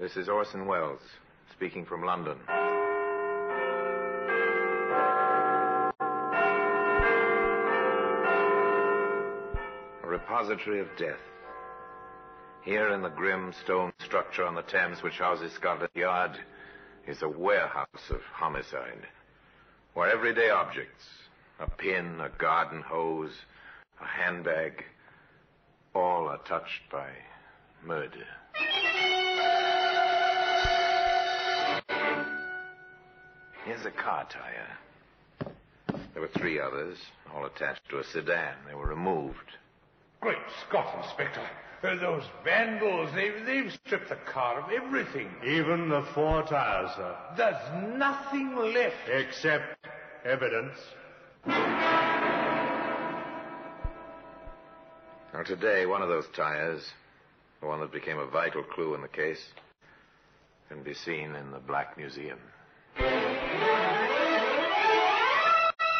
This is Orson Welles, speaking from London. A repository of death. Here in the grim stone structure on the Thames which houses Scotland Yard is a warehouse of homicide, where everyday objects, a pin, a garden hose, a handbag, all are touched by murder. Here's a car tire. There were three others, all attached to a sedan. They were removed. Great Scott, Inspector. Uh, those vandals, they, they've stripped the car of everything. Even the four tires, sir. There's nothing left. Except evidence. Now, today, one of those tires, the one that became a vital clue in the case, can be seen in the Black Museum.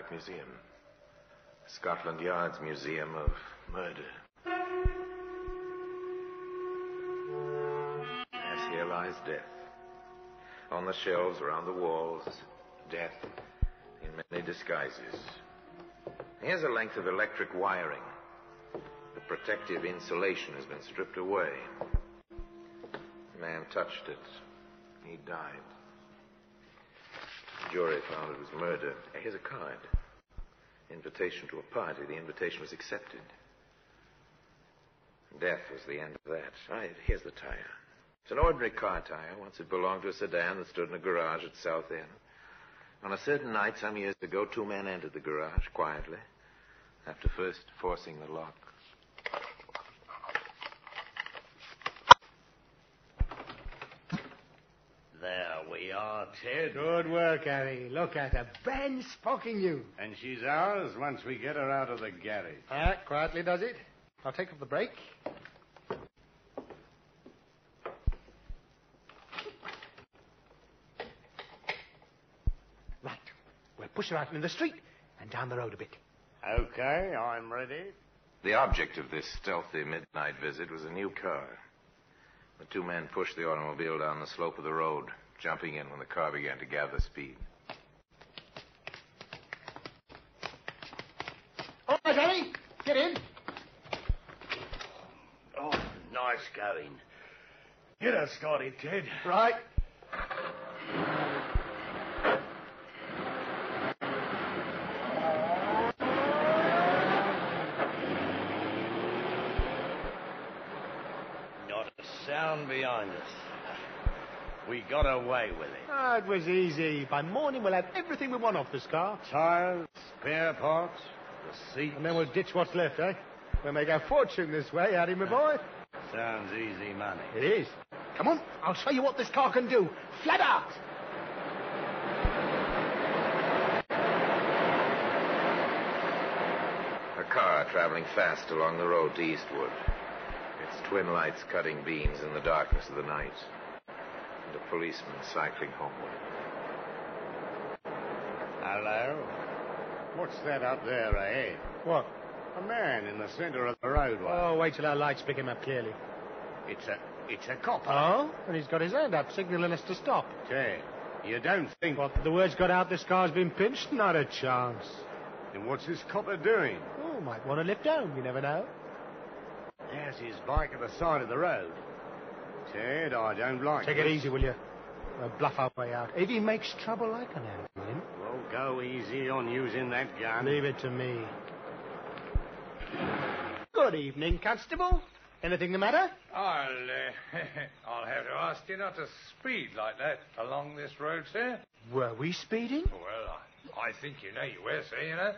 Black Museum. Scotland Yard's Museum of Murder. Yes, here lies death. On the shelves around the walls, death in many disguises. Here's a length of electric wiring. The protective insulation has been stripped away. The man touched it. He died. Jury found it was murder. Here's a card. Invitation to a party. The invitation was accepted. Death was the end of that. Right, here's the tire. It's an ordinary car tire. Once it belonged to a sedan that stood in a garage at Southend. On a certain night some years ago, two men entered the garage quietly, after first forcing the lock. There we are, Ted. Good work, Harry. Look at her. Brand sparking you. And she's ours once we get her out of the garage. Ah, quietly does it. I'll take off the brake. Right. We'll push her out into the street and down the road a bit. Okay, I'm ready. The object of this stealthy midnight visit was a new car. The two men pushed the automobile down the slope of the road, jumping in when the car began to gather speed. All right, Harry. Get in. Oh, nice going. Get us started, Ted. Right. Not a sound behind us. We got away with it. Ah, it was easy. By morning, we'll have everything we want off this car. Tires, spare parts, the seat. And then we'll ditch what's left, eh? We'll make our fortune this way, Harry, my boy. Sounds easy money. It is. Come on, I'll show you what this car can do. Flat out. A car traveling fast along the road to Eastwood, its twin lights cutting beams in the darkness of the night, and a policeman cycling homeward. Hello? What's that up there ahead? What? A man in the center of the roadway. Oh, wait till our lights pick him up clearly. It's a it's a copper. Oh? And he's got his hand up, signaling us to stop. Ted, you don't think What, the word's got out this car's been pinched? Not a chance. Then what's this copper doing? Oh, might want to lift home, you never know. There's his bike at the side of the road. Ted, I don't like Take it this. easy, will you? We'll bluff our way out. If he makes trouble, I can handle him. Well, go easy on using that gun. Leave it to me. Good evening, Constable. Anything the matter? I'll, uh, I'll have to ask you not to speed like that along this road, sir. Were we speeding? Well, I, I think you know you were, sir, you know.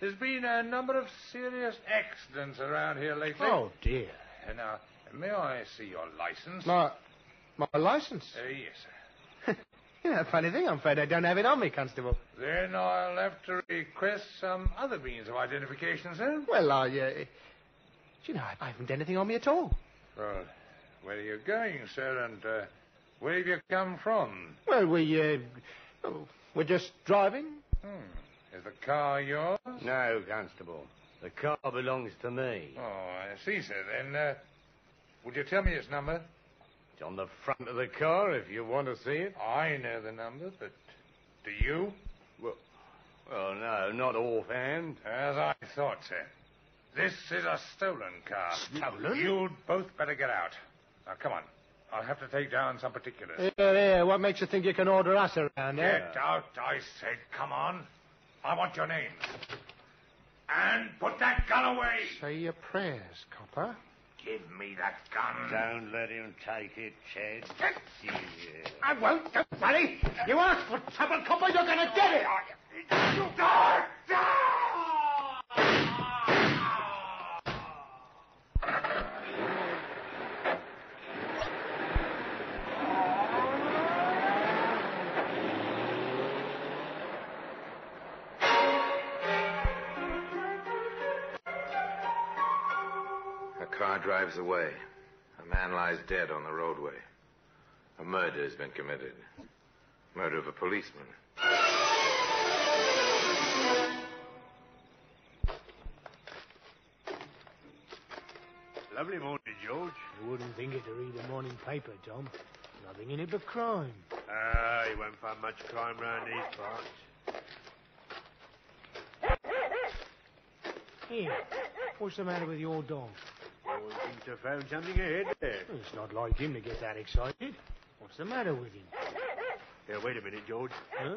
there's been a number of serious accidents around here lately. Oh, dear. Now, may I see your license? My, my license? Uh, yes, sir. Yeah, funny thing, I'm afraid I don't have it on me, Constable. Then I'll have to request some other means of identification, sir. Well, I, uh... You know, I haven't anything on me at all. Well, where are you going, sir, and uh, where have you come from? Well, we, uh... We're just driving. Hmm. Is the car yours? No, Constable. The car belongs to me. Oh, I see, sir. Then, uh, would you tell me his number? It's on the front of the car if you want to see it. I know the number, but do you? Well, well no, not offhand. As I thought, sir. This is a stolen car. Stolen? You'd both better get out. Now, come on. I'll have to take down some particulars. Yeah, yeah, what makes you think you can order us around, eh? Get out, I said. Come on. I want your names. And put that gun away. Say your prayers, copper. Give me that gun. Don't let him take it, Ted. Yeah. I won't, don't worry. You ask for trouble, copper, you're gonna get it. A car drives away. A man lies dead on the roadway. A murder has been committed. Murder of a policeman. Lovely morning, George. You wouldn't think it to read a morning paper, Tom. Nothing in it but crime. Ah, you won't find much crime round these parts. Here, what's the matter with your dog? Seems to have found something ahead there. Well, It's not like him to get that excited. What's the matter with him? Here, wait a minute, George. Huh?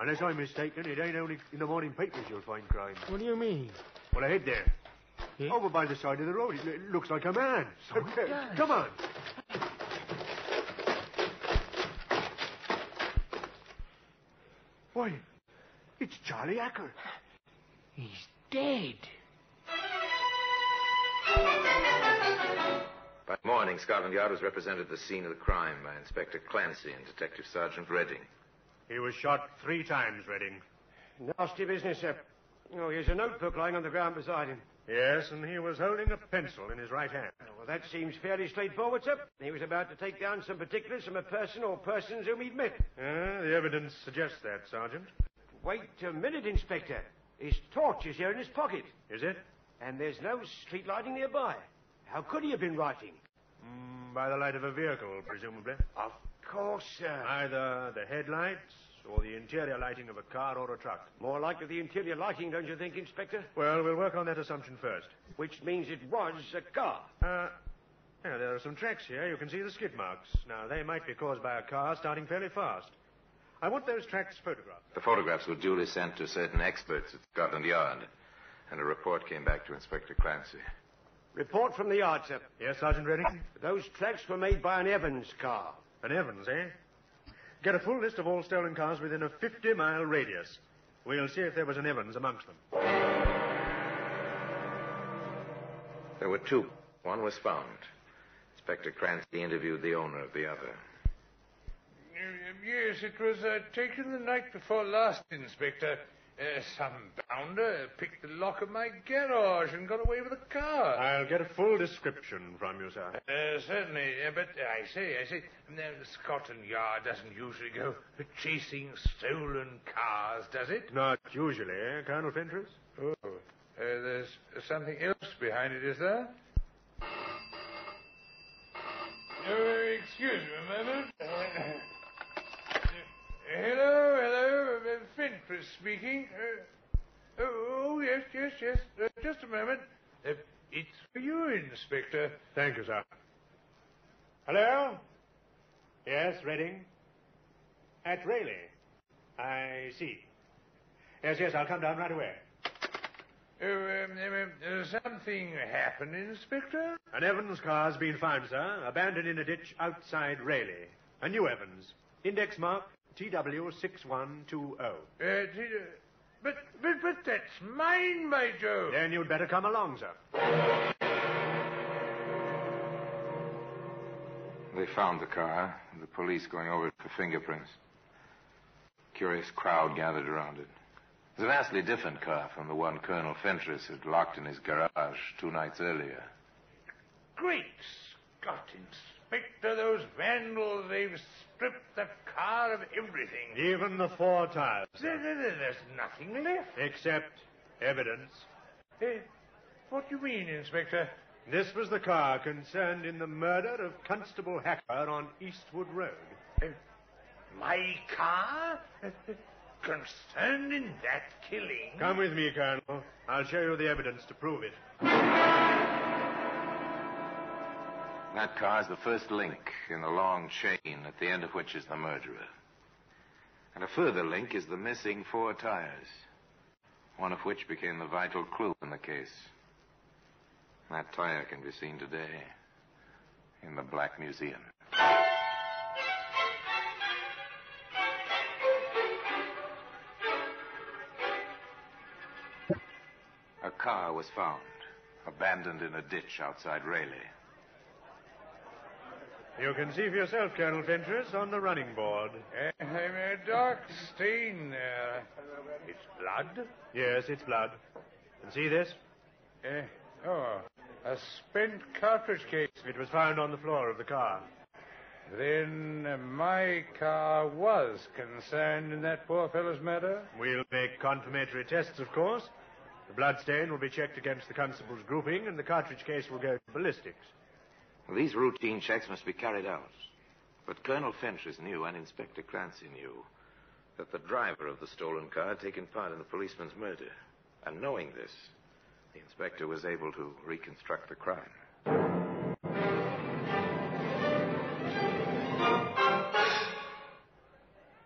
Unless I'm mistaken, it ain't only in the morning papers you'll find crime. What do you mean? Well, ahead there. Yeah? Over by the side of the road. It, looks like a man. So. Come on. Why, it's Charlie Acker. He's dead. By morning, Scotland Yard was represented at the scene of the crime by Inspector Clancy and Detective Sergeant Redding. He was shot three times, Redding. Nasty business, sir. Oh, here's a notebook lying on the ground beside him. Yes, and he was holding a pencil in his right hand. Well, that seems fairly straightforward, sir. He was about to take down some particulars from a person or persons whom he'd met. Uh, the evidence suggests that, Sergeant. Wait a minute, Inspector. His torch is here in his pocket, Is it? And there's no street lighting nearby. How could he have been writing? Mm, by the light of a vehicle, presumably. Of course, sir. Either the headlights or the interior lighting of a car or a truck. More likely the interior lighting, don't you think, Inspector? Well, we'll work on that assumption first. Which means it was a car. Uh, yeah, there are some tracks here. You can see the skid marks. Now, they might be caused by a car starting fairly fast. I want those tracks photographed. The photographs were duly sent to certain experts at Scotland Yard, and a report came back to Inspector Clancy. Report from the yard, sir. Yes, Sergeant Redding? Those tracks were made by an Evans car. An Evans, eh? Get a full list of all stolen cars within a 50 mile radius. We'll see if there was an Evans amongst them. There were two. One was found. Inspector Clancy interviewed the owner of the other. Yes, it was uh, taken the night before last, Inspector. Uh, some bounder picked the lock of my garage and got away with the car. I'll get a full description from you, sir. Uh, certainly, uh, but I say, I say, Scotland Yard doesn't usually go chasing stolen cars, does it? Not usually, eh, Colonel Fentress? Oh, uh, there's something else behind it, is there? Uh, excuse me a moment. Hello, hello, Fentress speaking. Uh, oh, yes, yes, yes. Uh, just a moment. Uh, it's for you, Inspector. Thank you, sir. Hello? Yes, Redding? At Rayleigh. I see. Yes, yes, I'll come down right away. Oh, um, um, uh, something happened, Inspector? An Evans car's been found, sir, abandoned in a ditch outside Rayleigh. A new Evans. Index mark TW6120. Uh, t- but, but, but that's mine, Major. Then you'd better come along, sir. They found the car, the police going over it for fingerprints. Curious crowd gathered around it. It was a vastly different car from the one Colonel Fentress had locked in his garage two nights earlier. Great Scott, Inspector, those vandals, they've stripped the car of everything. Even the four tires. There, there, there- there's nothing left. Except evidence. Eh, what do you mean, Inspector? This was the car concerned in the murder of Constable Hacker on Eastwood Road. Eh, my car? Concerned in that killing? Come with me, Colonel. I'll show you the evidence to prove it. That car is the first link in the long chain at the end of which is the murderer. And a further link is the missing four tires, one of which became the vital clue in the case. That tire can be seen today in the Black Museum. A car was found, abandoned in a ditch outside Rayleigh. You can see for yourself, Colonel Fentress, on the running board. I'm a dark stain there. It's blood? Yes, it's blood. And see this? Eh, oh, a spent cartridge case. It was found on the floor of the car. Then uh, my car was concerned in that poor fellow's murder? We'll make confirmatory tests, of course. The blood stain will be checked against the constable's grouping, and the cartridge case will go to ballistics. These routine checks must be carried out. But Colonel Fentress knew, and Inspector Clancy knew, that the driver of the stolen car had taken part in the policeman's murder. And knowing this, the inspector was able to reconstruct the crime.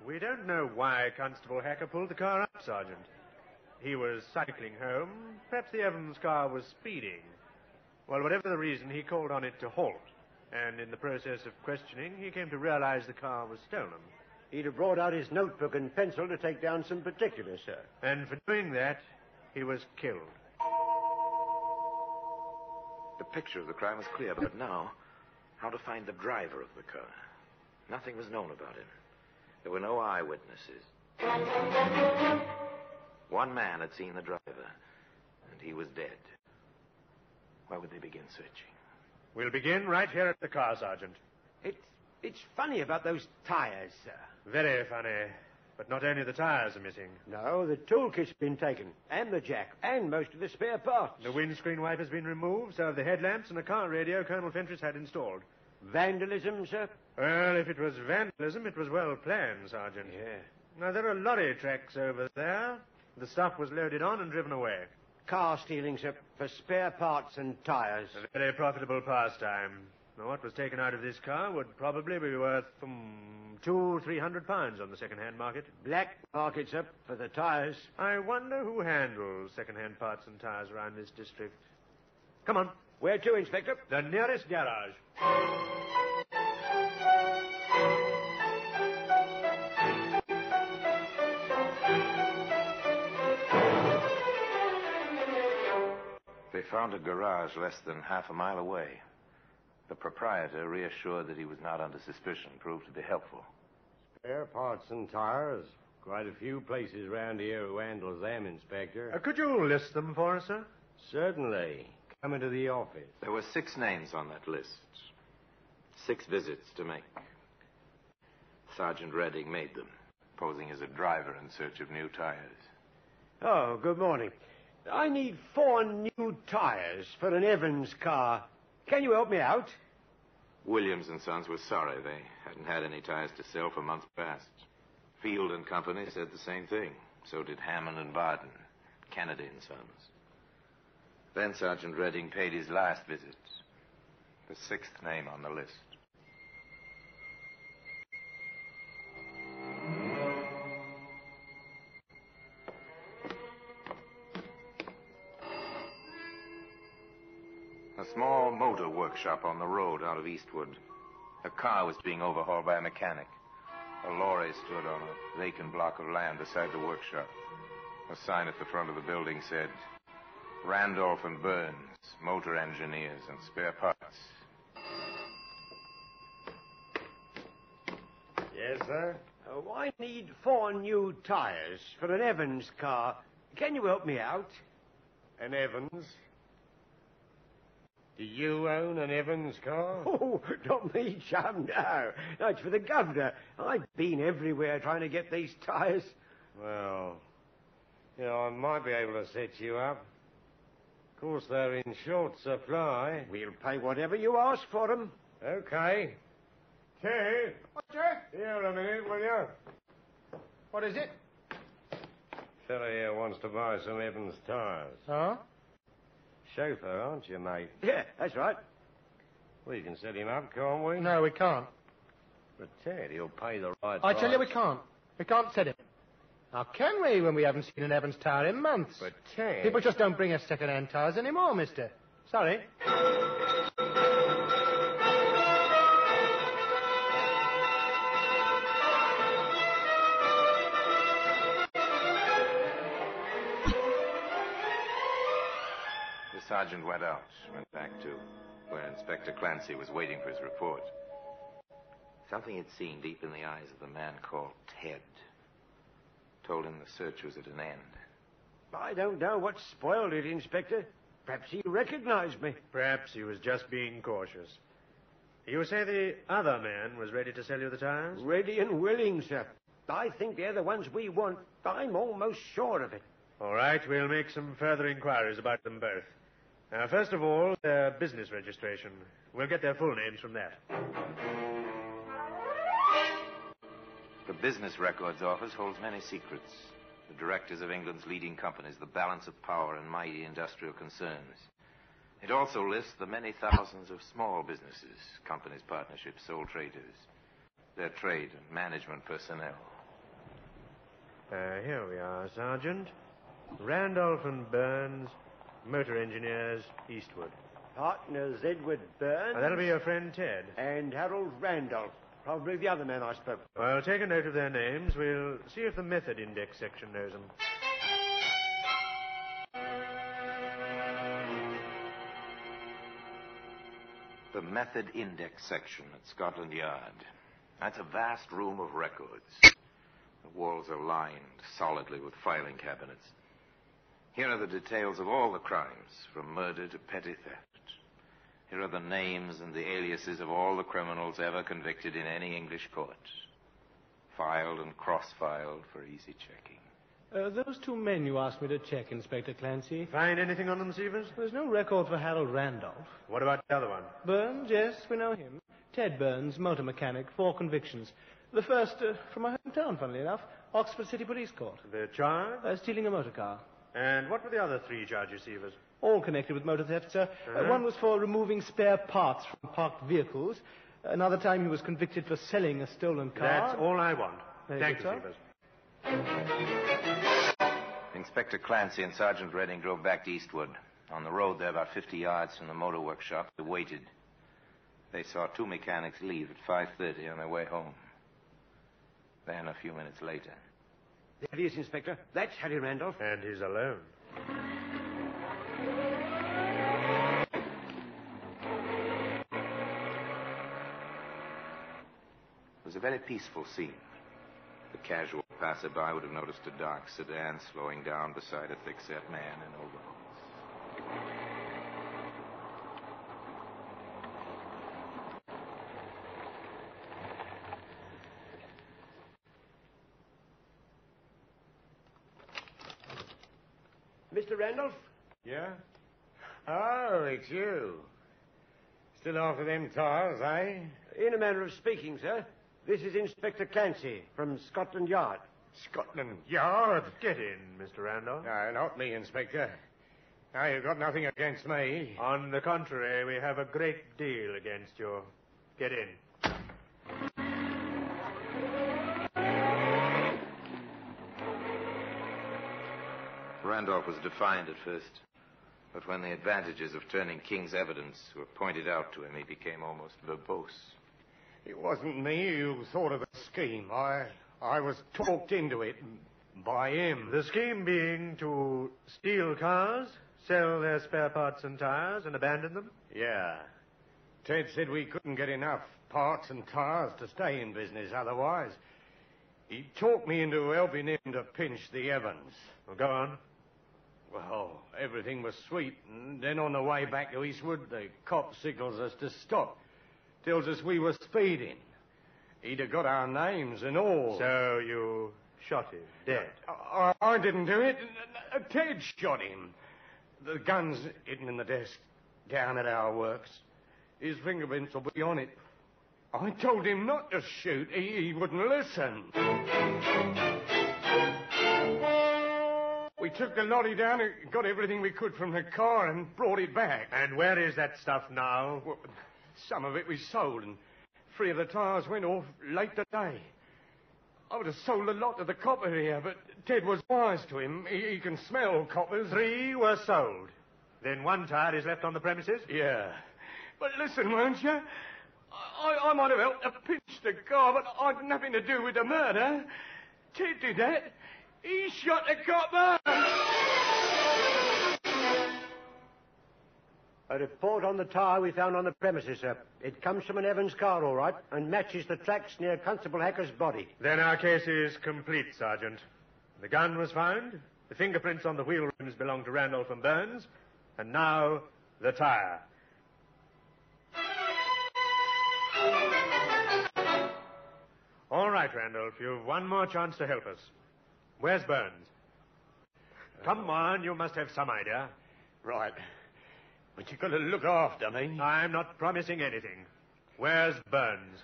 We don't know why Constable Hacker pulled the car up, Sergeant. He was cycling home. Perhaps the Evans car was speeding. Well, whatever the reason, he called on it to halt. And in the process of questioning, he came to realize the car was stolen. He'd have brought out his notebook and pencil to take down some particulars, sir. And for doing that, he was killed. The picture of the crime was clear, but now, how to find the driver of the car? Nothing was known about him. There were no eyewitnesses. One man had seen the driver, and he was dead. Where would they begin searching? We'll begin right here at the car, Sergeant. It's, it's funny about those tires, sir. Very funny. But not only the tires are missing. No, the toolkit's been taken, and the jack, and most of the spare parts. The windscreen wiper's been removed, so have the headlamps and the car radio Colonel Fentress had installed. Vandalism, sir? Well, if it was vandalism, it was well planned, Sergeant. Yeah. Now, there are lorry tracks over there. The stuff was loaded on and driven away. Car stealing, sir, for spare parts and tires. A very profitable pastime. Now, what was taken out of this car would probably be worth um, two, three hundred pounds on the second-hand market. Black market, sir, for the tires. I wonder who handles second-hand parts and tires around this district. Come on. Where to, Inspector? The nearest garage. They found a garage less than half a mile away. The proprietor, reassured that he was not under suspicion, proved to be helpful. Spare parts and tires. Quite a few places round here who handles them, Inspector. Uh, could you list them for us, sir? Certainly. Come into the office. There were six names on that list. Six visits to make. Sergeant Redding made them, posing as a driver in search of new tires. Oh, good morning. I need four new tires for an Evans car. Can you help me out? Williams and Sons were sorry they hadn't had any tires to sell for months past. Field and Company said the same thing. So did Hammond and Barton, Kennedy and Sons. Then Sergeant Redding paid his last visit. The sixth name on the list. Workshop on the road out of Eastwood. A car was being overhauled by a mechanic. A lorry stood on a vacant block of land beside the workshop. A sign at the front of the building said, Randolph and Burns, motor engineers and spare parts. Yes, sir? Oh, I need four new tires for an Evans car. Can you help me out? An Evans? Do you own an Evans car? Oh, not me, chum, no. No, it's for the governor. I've been everywhere trying to get these tires. Well, you know, I might be able to set you up. Of course, they're in short supply. We'll pay whatever you ask for them. Okay. Ted, What, sir? here a minute, will you? What is it? Fella here wants to buy some Evans tires. Huh? Chauffeur, aren't you, mate? Yeah, that's right. We can set him up, can't we? No, we can't. But Ted, he'll pay the right I tell you, we can't. We can't set him. How can we when we haven't seen an Evans tire in months? But Ted... People just don't bring us second-hand tires anymore, mister. Sorry. Sergeant went out, went back to where Inspector Clancy was waiting for his report. Something he'd seen deep in the eyes of the man called Ted told him the search was at an end. I don't know what spoiled it, Inspector. Perhaps he recognized me. Perhaps he was just being cautious. You say the other man was ready to sell you the tires? Ready and willing, sir. I think they're the ones we want. I'm almost sure of it. All right, we'll make some further inquiries about them both. Now, first of all, their business registration. We'll get their full names from that. The Business Records Office holds many secrets. The directors of England's leading companies, the balance of power in mighty industrial concerns. It also lists the many thousands of small businesses, companies, partnerships, sole traders, their trade and management personnel. Uh, here we are, Sergeant. Randolph and Burns, motor engineers, Eastwood. Partners Edward Burns. Now, that'll be your friend Ted. And Harold Randolph. Probably the other man I spoke to. Well, take a note of their names. We'll see if the method index section knows them. The Method Index section at Scotland Yard. That's a vast room of records. The walls are lined solidly with filing cabinets. Here are the details of all the crimes, from murder to petty theft. Here are the names and the aliases of all the criminals ever convicted in any English court. Filed and cross-filed for easy checking. Uh, those two men you asked me to check, Inspector Clancy. Find anything on them, Stevens? There's no record for Harold Randolph. What about the other one? Burns, yes, we know him. Ted Burns, motor mechanic, four convictions. The first uh, from my hometown, funnily enough, Oxford City Police Court. The charge? Uh, stealing a motor car. And what were the other three charge receivers? All connected with motor theft, sir. Uh, Uh-huh. one was for removing spare parts from parked vehicles. Another time he was convicted for selling a stolen car. That's all I want. Very Thank you, good, sir. Stevens. Inspector Clancy and Sergeant Redding drove back to Eastwood. On the road there, about 50 yards from the motor workshop, they waited. They saw two mechanics leave at 5.30 on their way home. Then, a few minutes later, There he is, Inspector. That's Harry Randolph. And he's alone. it was a very peaceful scene. The casual passerby would have noticed a dark sedan slowing down beside a thick-set man in overalls. Mr. Randolph? Yeah? Oh, it's you. Still after them tires, eh? In a manner of speaking, sir. This is Inspector Clancy from Scotland Yard. Scotland Yard? Get in, Mr. Randolph. No, not me, Inspector. Now, you've got nothing against me. On the contrary, we have a great deal against you. Get in. Randolph was defiant at first, but when the advantages of turning King's evidence were pointed out to him, he became almost verbose. It wasn't me who thought of the scheme. I, I was talked into it. By him. The scheme being to steal cars, sell their spare parts and tires, and abandon them? Yeah. Ted said we couldn't get enough parts and tires to stay in business otherwise. He talked me into helping him to pinch the Evans. Well, go on. Well, everything was sweet, and then on the way back to Eastwood, the cop signals us to stop. Tells us we were speeding. He'd have got our names and all. So you shot him, dead? I, I didn't do it. Ted shot him. The gun's hidden in the desk down at our works. His fingerprints will be on it. I told him not to shoot. He, he wouldn't listen. We took the lorry down and got everything we could from the car and brought it back. And where is that stuff now? Well, some of it we sold, and three of the tires went off late today. I would have sold a lot to the copper here, but Ted was wise to him. He, he can smell coppers. Three were sold. Then one tire is left on the premises? Yeah. But listen, won't you? I, I might have helped to pinch the car, but I'd nothing to do with the murder. Ted did that. He shot the copper. A report on the tire we found on the premises, sir. It comes from an Evans car, all right, and matches the tracks near Constable Hacker's body. Then our case is complete, Sergeant. The gun was found, the fingerprints on the wheel rims belong to Randolph and Burns, and now the tire. All right, Randolph, you've one more chance to help us. Where's Burns? Uh, Come on, you must have some idea. Right. But you got to look after me. I'm not promising anything. Where's Burns?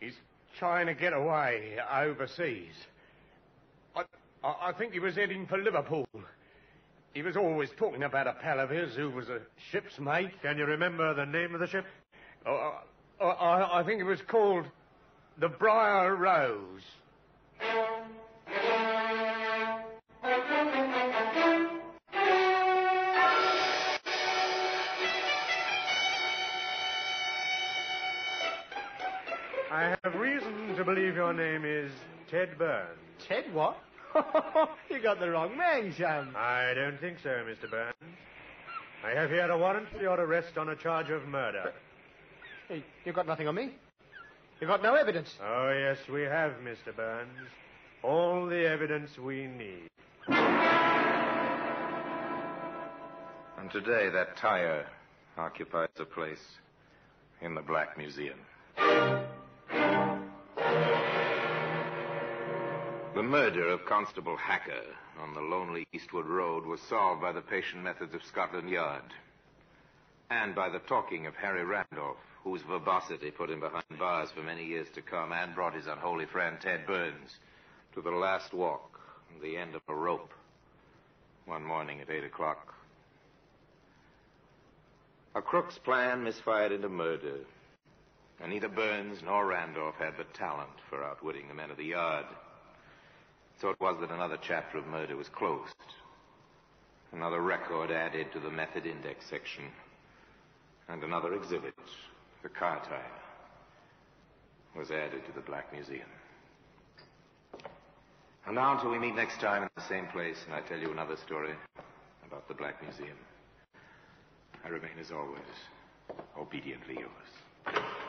He's trying to get away overseas. I, I, I think he was heading for Liverpool. He was always talking about a pal of his who was a ship's mate. Can you remember the name of the ship? Oh, I, I, I think it was called the Briar Rose. I have reason to believe your name is Ted Burns. Ted what? you got the wrong man, Sam. I don't think so, Mr. Burns. I have here a warrant for your arrest on a charge of murder. Hey, you've got nothing on me. You've got no evidence. Oh, yes, we have, Mr. Burns. All the evidence we need. And today, that tire occupies a place in the Black Museum. Murder of Constable Hacker on the lonely Eastwood Road was solved by the patient methods of Scotland Yard and by the talking of Harry Randolph, whose verbosity put him behind bars for many years to come and brought his unholy friend Ted Burns to the last walk and the end of a rope one morning at 8 o'clock. A crook's plan misfired into murder. And neither Burns nor Randolph had the talent for outwitting the men of the yard. So it was that another chapter of murder was closed. Another record added to the method index section. And another exhibit, the car tire, was added to the Black Museum. And now until we meet next time in the same place and I tell you another story about the Black Museum. I remain as always obediently yours.